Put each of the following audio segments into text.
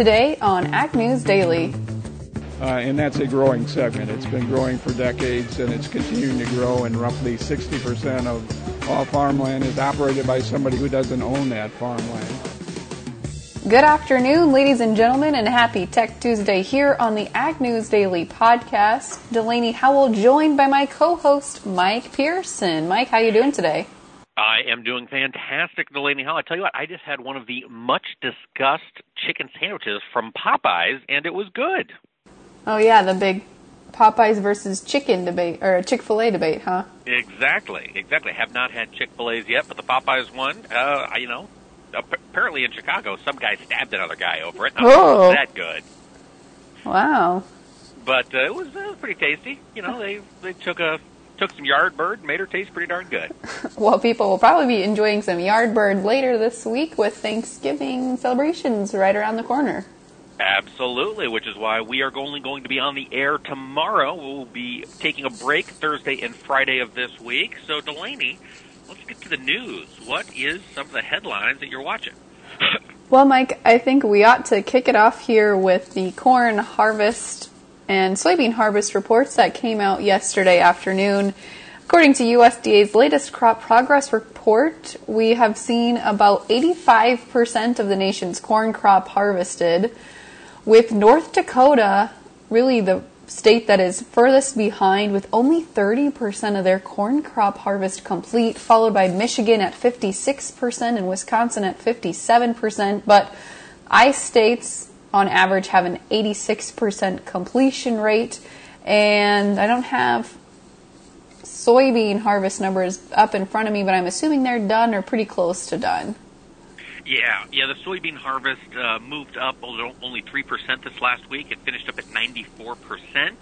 today on Ag News Daily. Uh, and that's a growing segment. It's been growing for decades and it's continuing to grow, and roughly 60% of all farmland is operated by somebody who doesn't own that farmland. Good afternoon, ladies and gentlemen, and happy Tech Tuesday here on the Ag News Daily podcast. Delaney Howell joined by my co-host Mike Pearson. Mike, how are you doing today? I am doing fantastic, Delaney Hall. I tell you what, I just had one of the much discussed chicken sandwiches from Popeyes, and it was good. Oh yeah, the big Popeyes versus chicken debate or Chick Fil A debate, huh? Exactly, exactly. Have not had Chick Fil A's yet, but the Popeyes one, uh, you know, apparently in Chicago, some guy stabbed another guy over it. Oh, that good. Wow. But uh, it was uh, pretty tasty. You know, they they took a took some Yardbird and made her taste pretty darn good. well, people will probably be enjoying some Yardbird later this week with Thanksgiving celebrations right around the corner. Absolutely, which is why we are only going to be on the air tomorrow. We'll be taking a break Thursday and Friday of this week. So, Delaney, let's get to the news. What is some of the headlines that you're watching? well, Mike, I think we ought to kick it off here with the corn harvest and soybean harvest reports that came out yesterday afternoon. According to USDA's latest crop progress report, we have seen about 85% of the nation's corn crop harvested, with North Dakota really the state that is furthest behind with only 30% of their corn crop harvest complete, followed by Michigan at 56% and Wisconsin at 57%. But I states on average have an 86% completion rate. And I don't have soybean harvest numbers up in front of me, but I'm assuming they're done or pretty close to done. Yeah, yeah. The soybean harvest uh, moved up only three percent this last week. It finished up at ninety-four percent.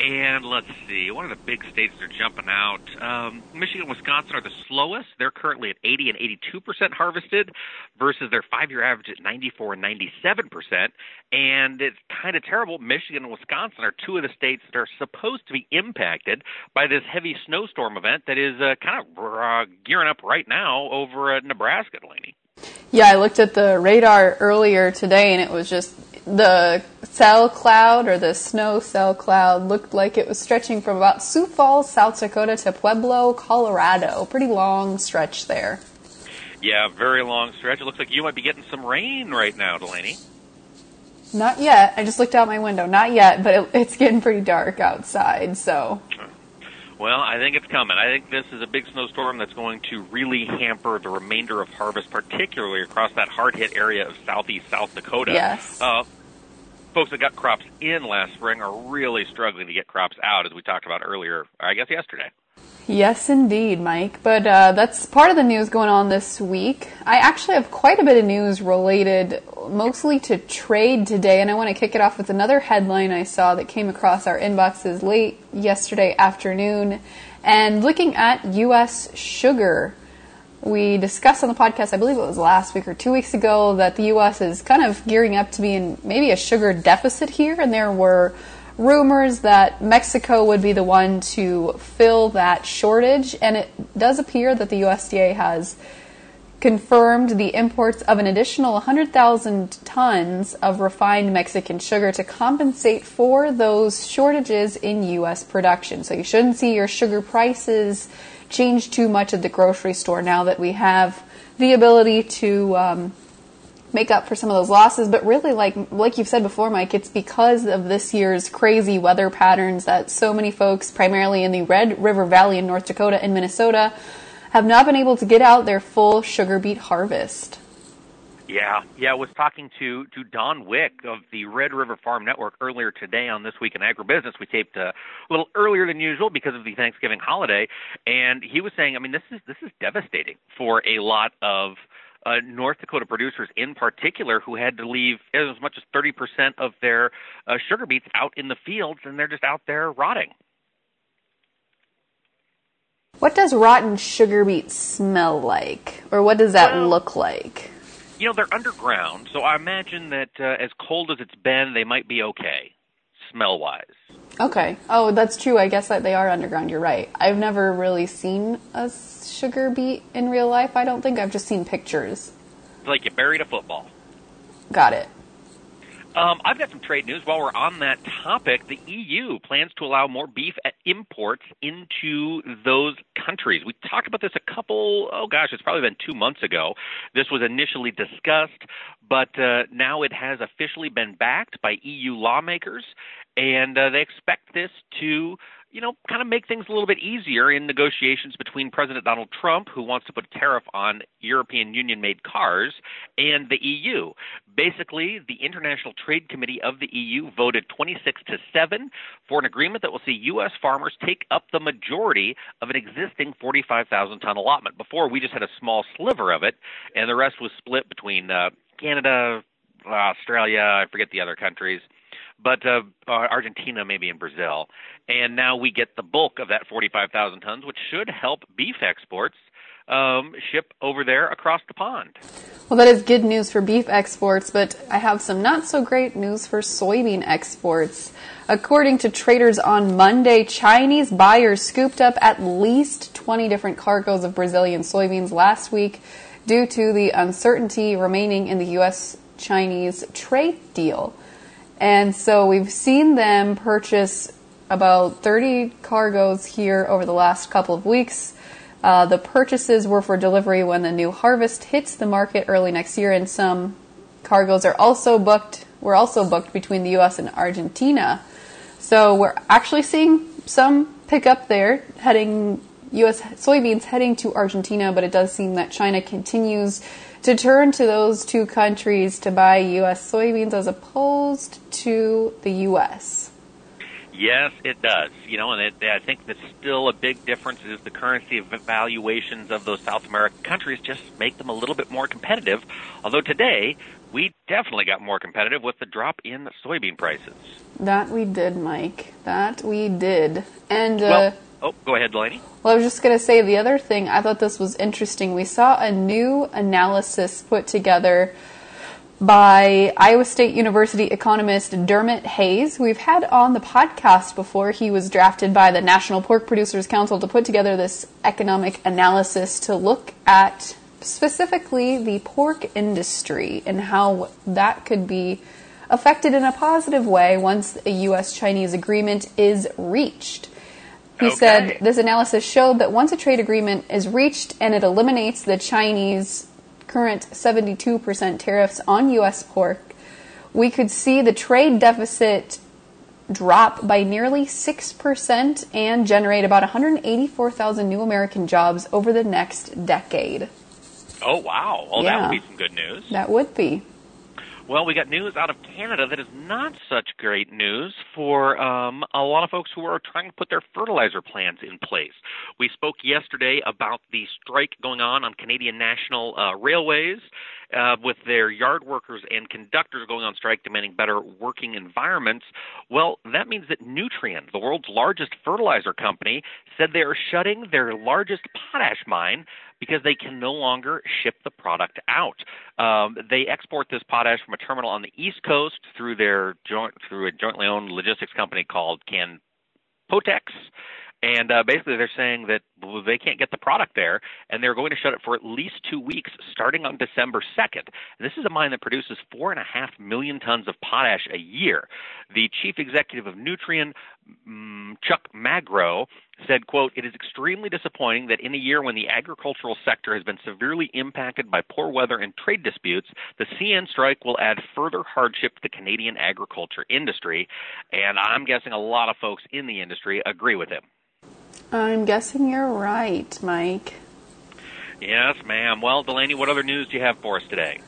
And let's see, one of the big states that are jumping out. Um, Michigan and Wisconsin are the slowest. They're currently at 80 and 82 percent harvested, versus their five-year average at 94 and 97 percent. And it's kind of terrible. Michigan and Wisconsin are two of the states that are supposed to be impacted by this heavy snowstorm event that is uh, kind of uh, gearing up right now over uh, Nebraska, Delaney. Yeah, I looked at the radar earlier today, and it was just the cell cloud or the snow cell cloud looked like it was stretching from about Sioux Falls, South Dakota to Pueblo, Colorado. Pretty long stretch there. Yeah, very long stretch. It looks like you might be getting some rain right now, Delaney. Not yet. I just looked out my window. Not yet, but it, it's getting pretty dark outside, so. Well, I think it's coming. I think this is a big snowstorm that's going to really hamper the remainder of harvest, particularly across that hard hit area of southeast South Dakota. Yes. Uh, folks that got crops in last spring are really struggling to get crops out, as we talked about earlier, I guess yesterday. Yes, indeed, Mike. But uh, that's part of the news going on this week. I actually have quite a bit of news related mostly to trade today, and I want to kick it off with another headline I saw that came across our inboxes late yesterday afternoon. And looking at U.S. sugar, we discussed on the podcast, I believe it was last week or two weeks ago, that the U.S. is kind of gearing up to be in maybe a sugar deficit here, and there were rumors that Mexico would be the one to fill that shortage, and it does appear that the USDA has confirmed the imports of an additional 100,000 tons of refined Mexican sugar to compensate for those shortages in U.S. production. So you shouldn't see your sugar prices change too much at the grocery store now that we have the ability to um, make up for some of those losses. But really, like like you've said before, Mike, it's because of this year's crazy weather patterns that so many folks, primarily in the Red River Valley in North Dakota and Minnesota, have not been able to get out their full sugar beet harvest. Yeah, yeah. I was talking to to Don Wick of the Red River Farm Network earlier today on this week in agribusiness. We taped a little earlier than usual because of the Thanksgiving holiday, and he was saying, I mean, this is this is devastating for a lot of uh, North Dakota producers in particular who had to leave as much as 30% of their uh, sugar beets out in the fields and they're just out there rotting. What does rotten sugar beet smell like? Or what does that well, look like? You know, they're underground, so I imagine that uh, as cold as it's been, they might be okay, smell wise. Okay. Oh, that's true. I guess that they are underground. You're right. I've never really seen a sugar beet in real life. I don't think I've just seen pictures. It's like you buried a football. Got it. Um, I've got some trade news. While we're on that topic, the EU plans to allow more beef imports into those countries. We talked about this a couple, oh gosh, it's probably been two months ago. This was initially discussed, but uh, now it has officially been backed by EU lawmakers, and uh, they expect this to you know, kind of make things a little bit easier in negotiations between President Donald Trump, who wants to put a tariff on European Union made cars, and the EU. Basically, the International Trade Committee of the EU voted 26 to 7 for an agreement that will see U.S. farmers take up the majority of an existing 45,000 ton allotment. Before, we just had a small sliver of it, and the rest was split between uh, Canada, Australia, I forget the other countries but uh, uh, Argentina, maybe in Brazil. And now we get the bulk of that 45,000 tons, which should help beef exports um, ship over there across the pond. Well, that is good news for beef exports, but I have some not so great news for soybean exports. According to traders on Monday, Chinese buyers scooped up at least 20 different cargoes of Brazilian soybeans last week due to the uncertainty remaining in the U.S. Chinese trade deal. And so we've seen them purchase about 30 cargoes here over the last couple of weeks. Uh, the purchases were for delivery when the new harvest hits the market early next year, and some cargoes are also booked. Were also booked between the U.S. and Argentina. So we're actually seeing some pickup there, heading U.S. soybeans heading to Argentina, but it does seem that China continues to turn to those two countries to buy U.S. soybeans as opposed to the U.S. Yes, it does. You know, and it, I think that still a big difference is the currency valuations of those South American countries just make them a little bit more competitive. Although today we definitely got more competitive with the drop in soybean prices. That we did, Mike. That we did. And uh, well, oh, go ahead, Delaney. Well, I was just going to say the other thing. I thought this was interesting. We saw a new analysis put together by Iowa State University economist Dermot Hayes. We've had on the podcast before. He was drafted by the National Pork Producers Council to put together this economic analysis to look at specifically the pork industry and how that could be affected in a positive way once a U.S. Chinese agreement is reached. He okay. said this analysis showed that once a trade agreement is reached and it eliminates the Chinese current 72% tariffs on U.S. pork, we could see the trade deficit drop by nearly 6% and generate about 184,000 new American jobs over the next decade. Oh, wow. Well, yeah. that would be some good news. That would be. Well, we got news out of Canada that is not such great news for um, a lot of folks who are trying to put their fertilizer plants in place. We spoke yesterday about the strike going on on Canadian National uh, Railways. Uh, with their yard workers and conductors going on strike demanding better working environments. Well, that means that Nutrien, the world's largest fertilizer company, said they are shutting their largest potash mine because they can no longer ship the product out. Um, they export this potash from a terminal on the East Coast through their joint through a jointly owned logistics company called Can Potex. And uh, basically, they're saying that they can't get the product there, and they're going to shut it for at least two weeks, starting on December 2nd. This is a mine that produces four and a half million tons of potash a year. The chief executive of Nutrien, um, Chuck Magro, said, quote, It is extremely disappointing that in a year when the agricultural sector has been severely impacted by poor weather and trade disputes, the CN strike will add further hardship to the Canadian agriculture industry. And I'm guessing a lot of folks in the industry agree with him. I'm guessing you're right, Mike. Yes, ma'am. Well, Delaney, what other news do you have for us today?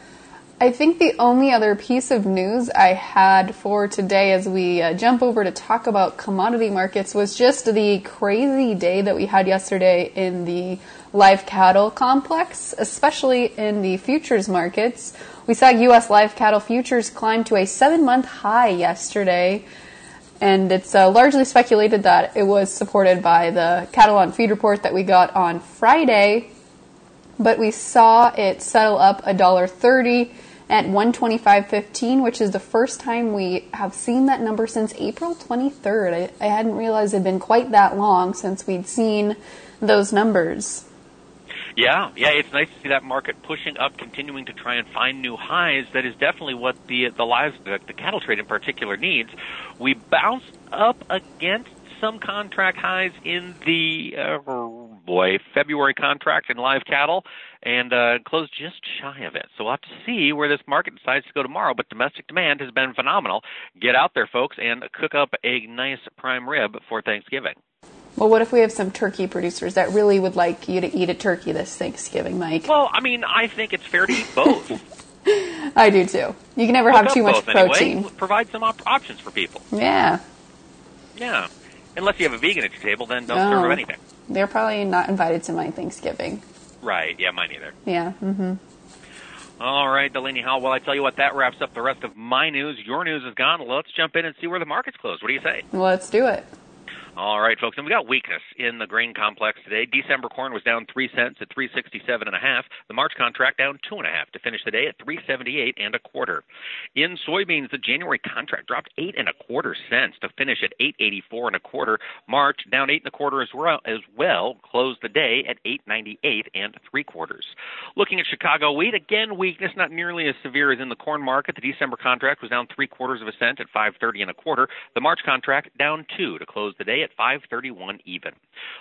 I think the only other piece of news I had for today as we uh, jump over to talk about commodity markets was just the crazy day that we had yesterday in the live cattle complex, especially in the futures markets. We saw U.S. live cattle futures climb to a seven month high yesterday, and it's uh, largely speculated that it was supported by the Cattle on Feed report that we got on Friday. But we saw it settle up a dollar thirty at 125.15, which is the first time we have seen that number since April 23rd. I, I hadn't realized it had been quite that long since we'd seen those numbers. Yeah, yeah, it's nice to see that market pushing up, continuing to try and find new highs. That is definitely what the the lives, the, the cattle trade in particular, needs. We bounced up against some contract highs in the uh, boy February contract in live cattle and uh, closed just shy of it. So we'll have to see where this market decides to go tomorrow. But domestic demand has been phenomenal. Get out there, folks, and cook up a nice prime rib for Thanksgiving. Well, what if we have some turkey producers that really would like you to eat a turkey this Thanksgiving, Mike? Well, I mean, I think it's fair to eat both. I do too. You can never Cook have too much protein. Anyway. Provide some op- options for people. Yeah, Yeah. Unless you have a vegan at your table, then don't Oh. serve them anything. they're probably not invited to my Thanksgiving. Right. Yeah, mine either. Yeah. hmm All right, Delaney Howell. Well, I tell you what, that wraps up the rest of my news. Your news is gone. Let's jump in and see where the market's closed. What do you say? Let's do it. All right, folks, and we got weakness in the grain complex today. December corn was down three cents at three sixty-seven and a half. The March contract down two and a half to finish the day at three seventy-eight and a quarter. In soybeans, the January contract dropped eight and a quarter cents to finish at eight eighty-four and a quarter. March down eight and a quarter as well. As well, closed the day at eight ninety-eight and three quarters. Looking at Chicago wheat, again weakness, not nearly as severe as in the corn market. The December contract was down three quarters of a cent at five thirty and a quarter. The March contract down two to close the day at 531 even.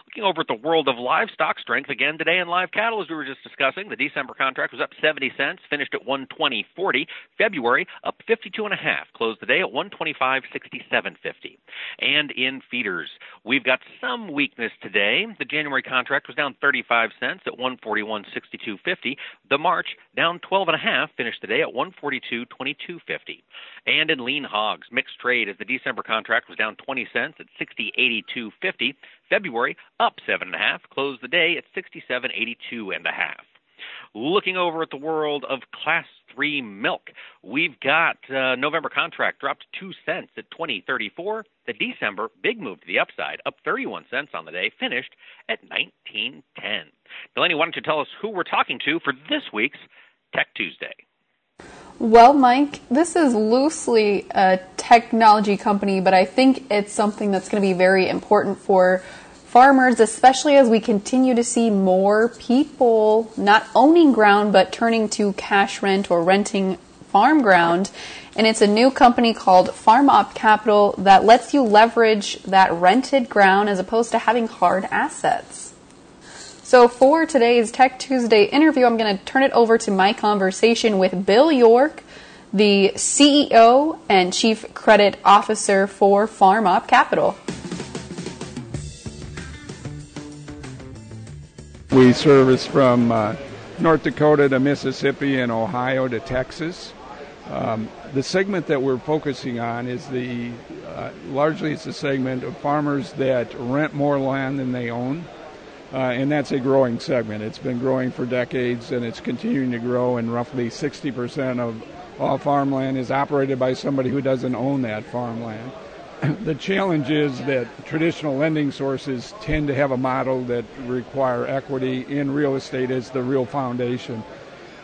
Looking over at the world of livestock strength again today in live cattle, as we were just discussing, the December contract was up 70 cents, finished at 120.40. February up 52 and a half, closed the day at 125.67.50. And in feeders, we've got some weakness today. The January contract was down 35 cents at 141.62.50. The March down 12 and a half, finished the day at 142.22.50. And in lean hogs, mixed trade as the December contract was down 20 cents at 60.82.50. February up seven and a half, closed the day at 67.82 and a half. Looking over at the world of Class 3 milk, we've got uh, November contract dropped 2 cents at 20.34. The December big move to the upside, up 31 cents on the day, finished at 19.10. Delaney, why don't you tell us who we're talking to for this week's Tech Tuesday? Well, Mike, this is loosely a technology company, but I think it's something that's going to be very important for farmers, especially as we continue to see more people not owning ground but turning to cash rent or renting farm ground. And it's a new company called Farm Op Capital that lets you leverage that rented ground as opposed to having hard assets. So for today's Tech Tuesday interview, I'm going to turn it over to my conversation with Bill York, the CEO and Chief Credit Officer for Farm Op Capital. We service from uh, North Dakota to Mississippi and Ohio to Texas. Um, the segment that we're focusing on is the uh, largely it's a segment of farmers that rent more land than they own. Uh, and that's a growing segment. It's been growing for decades and it's continuing to grow, and roughly 60% of all farmland is operated by somebody who doesn't own that farmland. the challenge is that traditional lending sources tend to have a model that require equity in real estate as the real foundation.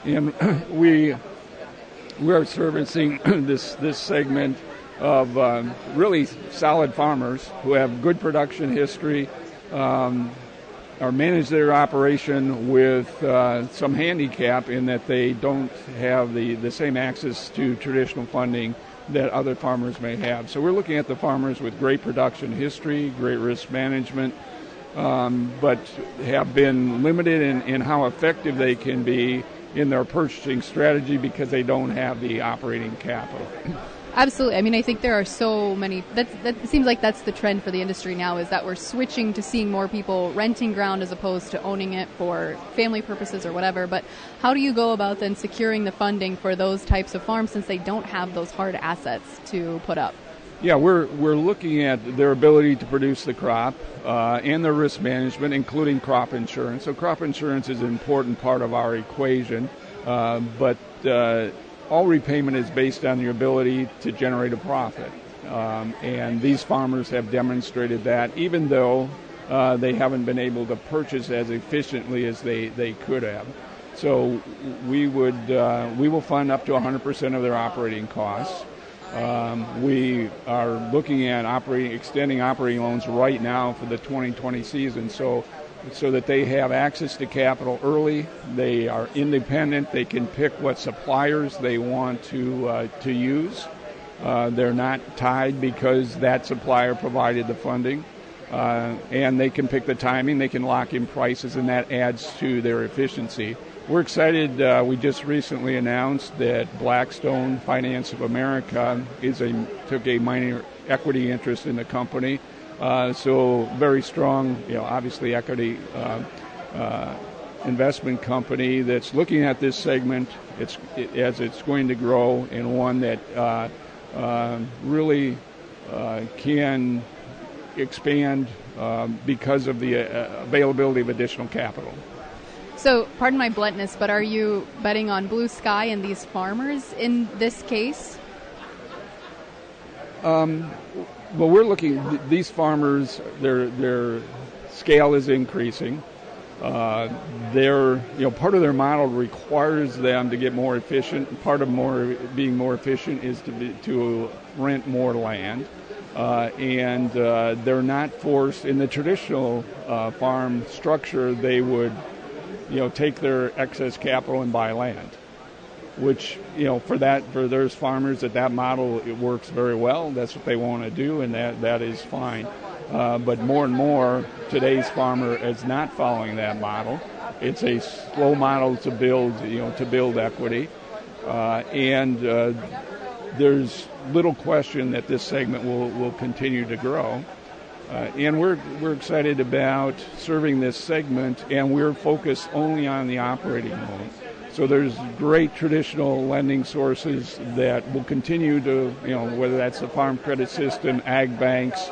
And we we are servicing this this segment of um, really solid farmers who have good production history, um, or manage their operation with uh, some handicap in that they don't have the, the same access to traditional funding that other farmers may have. So we're looking at the farmers with great production history, great risk management, um, but have been limited in, in how effective they can be in their purchasing strategy because they don't have the operating capital. Absolutely. I mean, I think there are so many. That that seems like that's the trend for the industry now. Is that we're switching to seeing more people renting ground as opposed to owning it for family purposes or whatever. But how do you go about then securing the funding for those types of farms since they don't have those hard assets to put up? Yeah, we're we're looking at their ability to produce the crop uh, and their risk management, including crop insurance. So crop insurance is an important part of our equation, uh, but uh, all repayment is based on your ability to generate a profit. Um, and these farmers have demonstrated that, even though uh, they haven't been able to purchase as efficiently as they, they could have. So we would uh, we will fund up to 100% of their operating costs. Um, we are looking at operating extending operating loans right now for the 2020 season. So so that they have access to capital early. They are independent. They can pick what suppliers they want to uh, to use. Uh, they're not tied because that supplier provided the funding. Uh, and they can pick the timing, they can lock in prices, and that adds to their efficiency. We're excited. Uh, we just recently announced that Blackstone Finance of America is a took a minor equity interest in the company. Uh, so very strong, you know, obviously equity uh, uh, investment company that's looking at this segment. It's it, as it's going to grow, and one that uh, um, really can expand um, because of the uh, availability of additional capital. So, pardon my bluntness, but are you betting on blue sky and these farmers in this case? Um, well, we're looking. These farmers, their their scale is increasing. Uh, their you know part of their model requires them to get more efficient. Part of more being more efficient is to be, to rent more land uh, and uh, they're not forced in the traditional uh, farm structure. They would, you know, take their excess capital and buy land, which you know for that for those farmers that that model it works very well. That's what they want to do, and that that is fine. Uh, but more and more, today's farmer is not following that model. It's a slow model to build, you know, to build equity, uh, and uh, there's little question that this segment will, will continue to grow. Uh, and we're, we're excited about serving this segment, and we're focused only on the operating loan. So there's great traditional lending sources that will continue to, you know, whether that's the farm credit system, ag banks,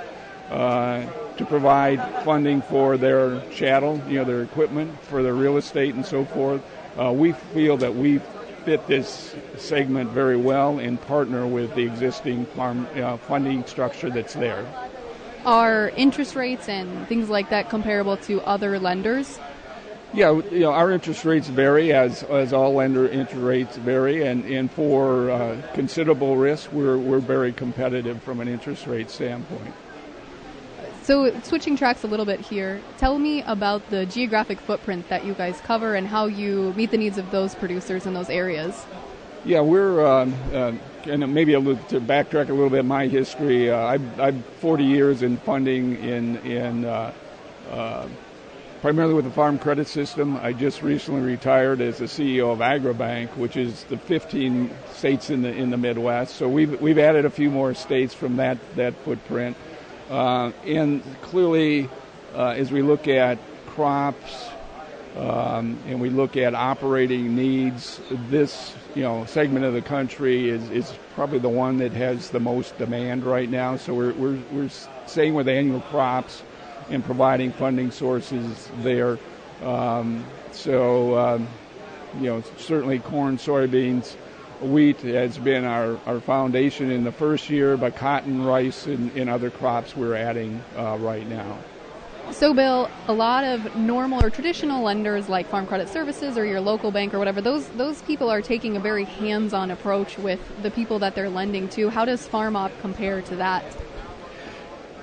uh, to provide funding for their chattel, you know, their equipment, for their real estate and so forth. Uh, we feel that we fit this segment very well and partner with the existing farm uh, funding structure that's there. Are interest rates and things like that comparable to other lenders? Yeah, you know, our interest rates vary as as all lender interest rates vary, and, and for uh, considerable risk, we're we're very competitive from an interest rate standpoint. So, switching tracks a little bit here, tell me about the geographic footprint that you guys cover and how you meet the needs of those producers in those areas. Yeah, we're, um, uh, and maybe a little, to backtrack a little bit my history, uh, I've, I've 40 years in funding in, in uh, uh, primarily with the Farm Credit System. I just recently retired as the CEO of Agribank, which is the 15 states in the, in the Midwest. So we've, we've added a few more states from that, that footprint. Uh, and clearly, uh, as we look at crops um, and we look at operating needs, this you know segment of the country is, is probably the one that has the most demand right now. So we're we're, we're staying with annual crops and providing funding sources there. Um, so um, you know certainly corn, soybeans wheat has been our, our foundation in the first year, but cotton, rice, and, and other crops we're adding uh, right now. So, Bill, a lot of normal or traditional lenders like Farm Credit Services or your local bank or whatever, those those people are taking a very hands-on approach with the people that they're lending to. How does FarmOp compare to that?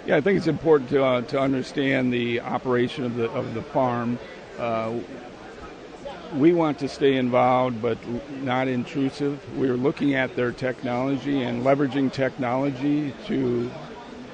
Yeah, I think it's important to uh, to understand the operation of the of the farm. Uh, we want to stay involved but not intrusive. We're looking at their technology and leveraging technology to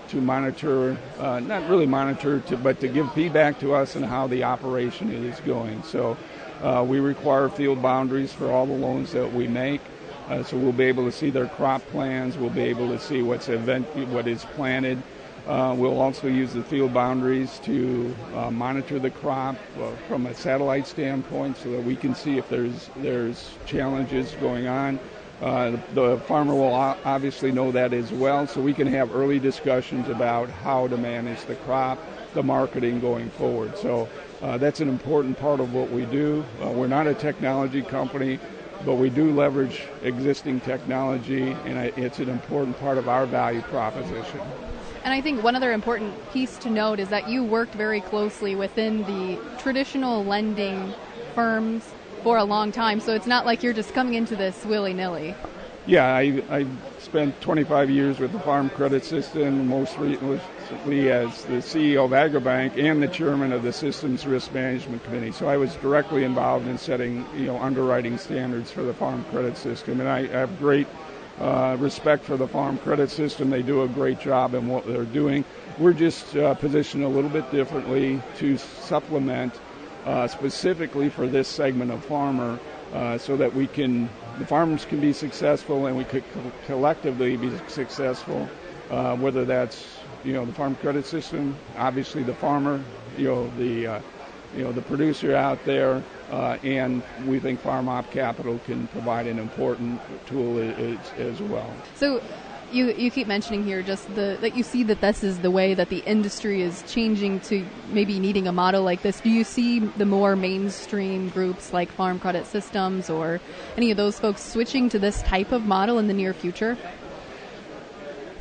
to monitor, uh, not really monitor, to, but to give feedback to us on how the operation is going. So uh, we require field boundaries for all the loans that we make. Uh, so we'll be able to see their crop plans. We'll be able to see what's event, what is planted. Uh, we'll also use the field boundaries to uh, monitor the crop uh, from a satellite standpoint so that we can see if there's there's challenges going on. Uh, the, farmer will obviously know that as well, so we can have early discussions about how to manage the crop, the marketing going forward. So uh, that's an important part of what we do. Uh, we're not a technology company, but we do leverage existing technology, and it's an important part of our value proposition. And I think one other important piece to note is that you worked very closely within the traditional lending firms for a long time, so it's not like you're just coming into this willy nilly. Yeah, I, I spent 25 years with the Farm Credit System, most recently as the CEO of AgriBank and the chairman of the Systems Risk Management Committee. So I was directly involved in setting, you know, underwriting standards for the Farm Credit System, and I have great uh, respect for the Farm Credit System. They do a great job in what they're doing. We're just uh, positioned a little bit differently to supplement uh, specifically for this segment of farmer uh, so that we can, the farmers can be successful and we could co- collectively be successful, uh, whether that's, you know, the farm credit system, obviously the farmer, you know, the, you know, the producer out there, uh, and we think Farm Op Capital can provide an important tool as, as well. So you you keep mentioning here just the that you see that this is the way that the industry is changing to maybe needing a model like this. Do you see the more mainstream groups like Farm Credit Systems or any of those folks switching to this type of model in the near future?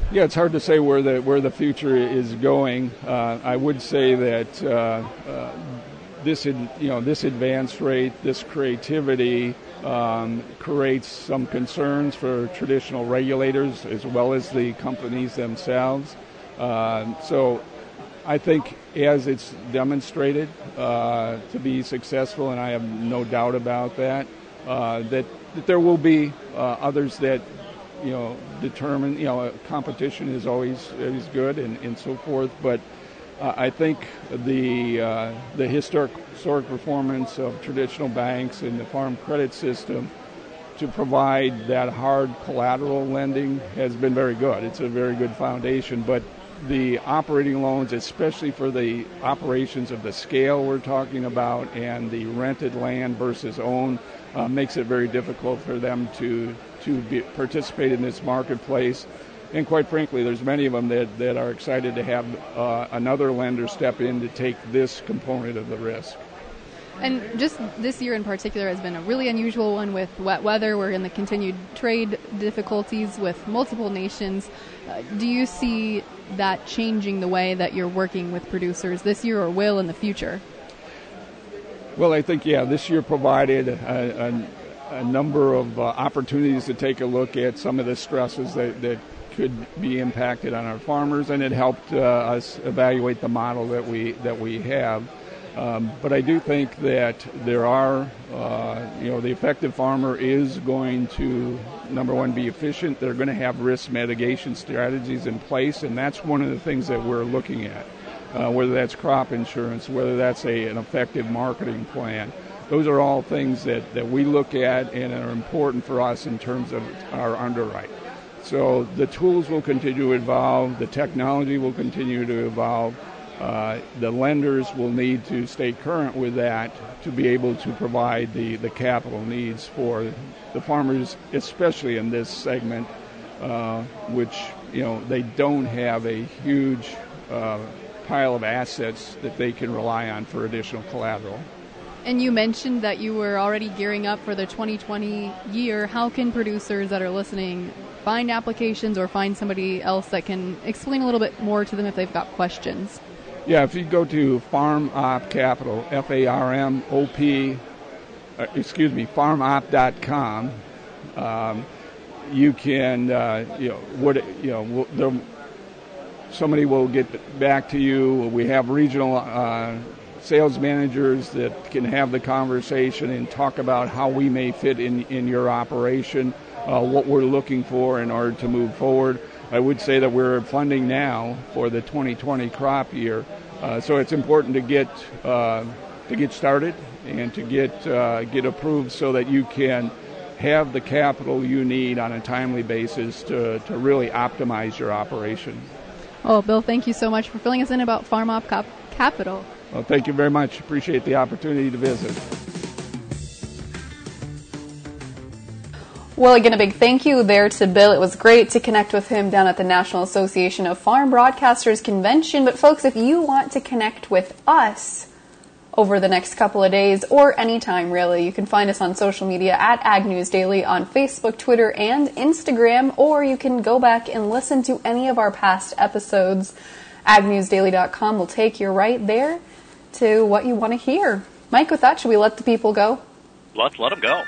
Yeah, it's hard to say where the where the future is going. Uh, I would say that uh, uh, this you know this advance rate, this creativity um, creates some concerns for traditional regulators as well as the companies themselves. Uh, so I think as it's demonstrated uh, to be successful, and I have no doubt about that, uh, that, that there will be uh, others that you know determine you know competition is always is good and, and so forth, but uh, I think the uh, the historic historic performance of traditional banks and the farm credit system to provide that hard collateral lending has been very good. It's a very good foundation, but the operating loans, especially for the operations of the scale we're talking about and the rented land versus own, uh, makes it very difficult for them to to be, participate in this marketplace and quite frankly, there's many of them that, that are excited to have uh, another lender step in to take this component of the risk. And just this year in particular has been a really unusual one with wet weather. We're in the continued trade difficulties with multiple nations. Uh, do you see that changing the way that you're working with producers this year or will in the future? Well, I think, yeah, this year provided a, a, a number of uh, opportunities to take a look at some of the stresses that, that could be impacted on our farmers, and it helped uh, us evaluate the model that we that we have. Um, but I do think that there are, uh, you know, the effective farmer is going to, number one, be efficient. They're going to have risk mitigation strategies in place, and that's one of the things that we're looking at. Uh, whether that's crop insurance, whether that's a, an effective marketing plan. Those are all things that, that we look at and are important for us in terms of our underwrite. So the tools will continue to evolve, the technology will continue to evolve. Uh, the lenders will need to stay current with that to be able to provide the, the capital needs for the farmers, especially in this segment, uh, which you know they don't have a huge uh, pile of assets that they can rely on for additional collateral. And you mentioned that you were already gearing up for the 2020 year. How can producers that are listening find applications or find somebody else that can explain a little bit more to them if they've got questions? Yeah, if you go to Farm Op Capital, F A R M O P, uh, excuse me, farmop.com, um, you can, uh, you know, what, you know, somebody will get back to you. We have regional uh, sales managers that can have the conversation and talk about how we may fit in, in your operation uh, what we're looking for in order to move forward. I would say that we're funding now for the 2020 crop year, uh, so it's important to get uh, to get started and to get uh, get approved so that you can have the capital you need on a timely basis to, to really optimize your operation. Oh, Bill, thank you so much for filling us in about Farm Op Capital. Well, thank you very much. Appreciate the opportunity to visit. Well, again, a big thank you there to Bill. It was great to connect with him down at the National Association of Farm Broadcasters Convention. But, folks, if you want to connect with us over the next couple of days or anytime, really, you can find us on social media at Ag News Daily on Facebook, Twitter, and Instagram, or you can go back and listen to any of our past episodes. AgNewsDaily.com will take you right there to what you want to hear. Mike, with that, should we let the people go? Let's let them go.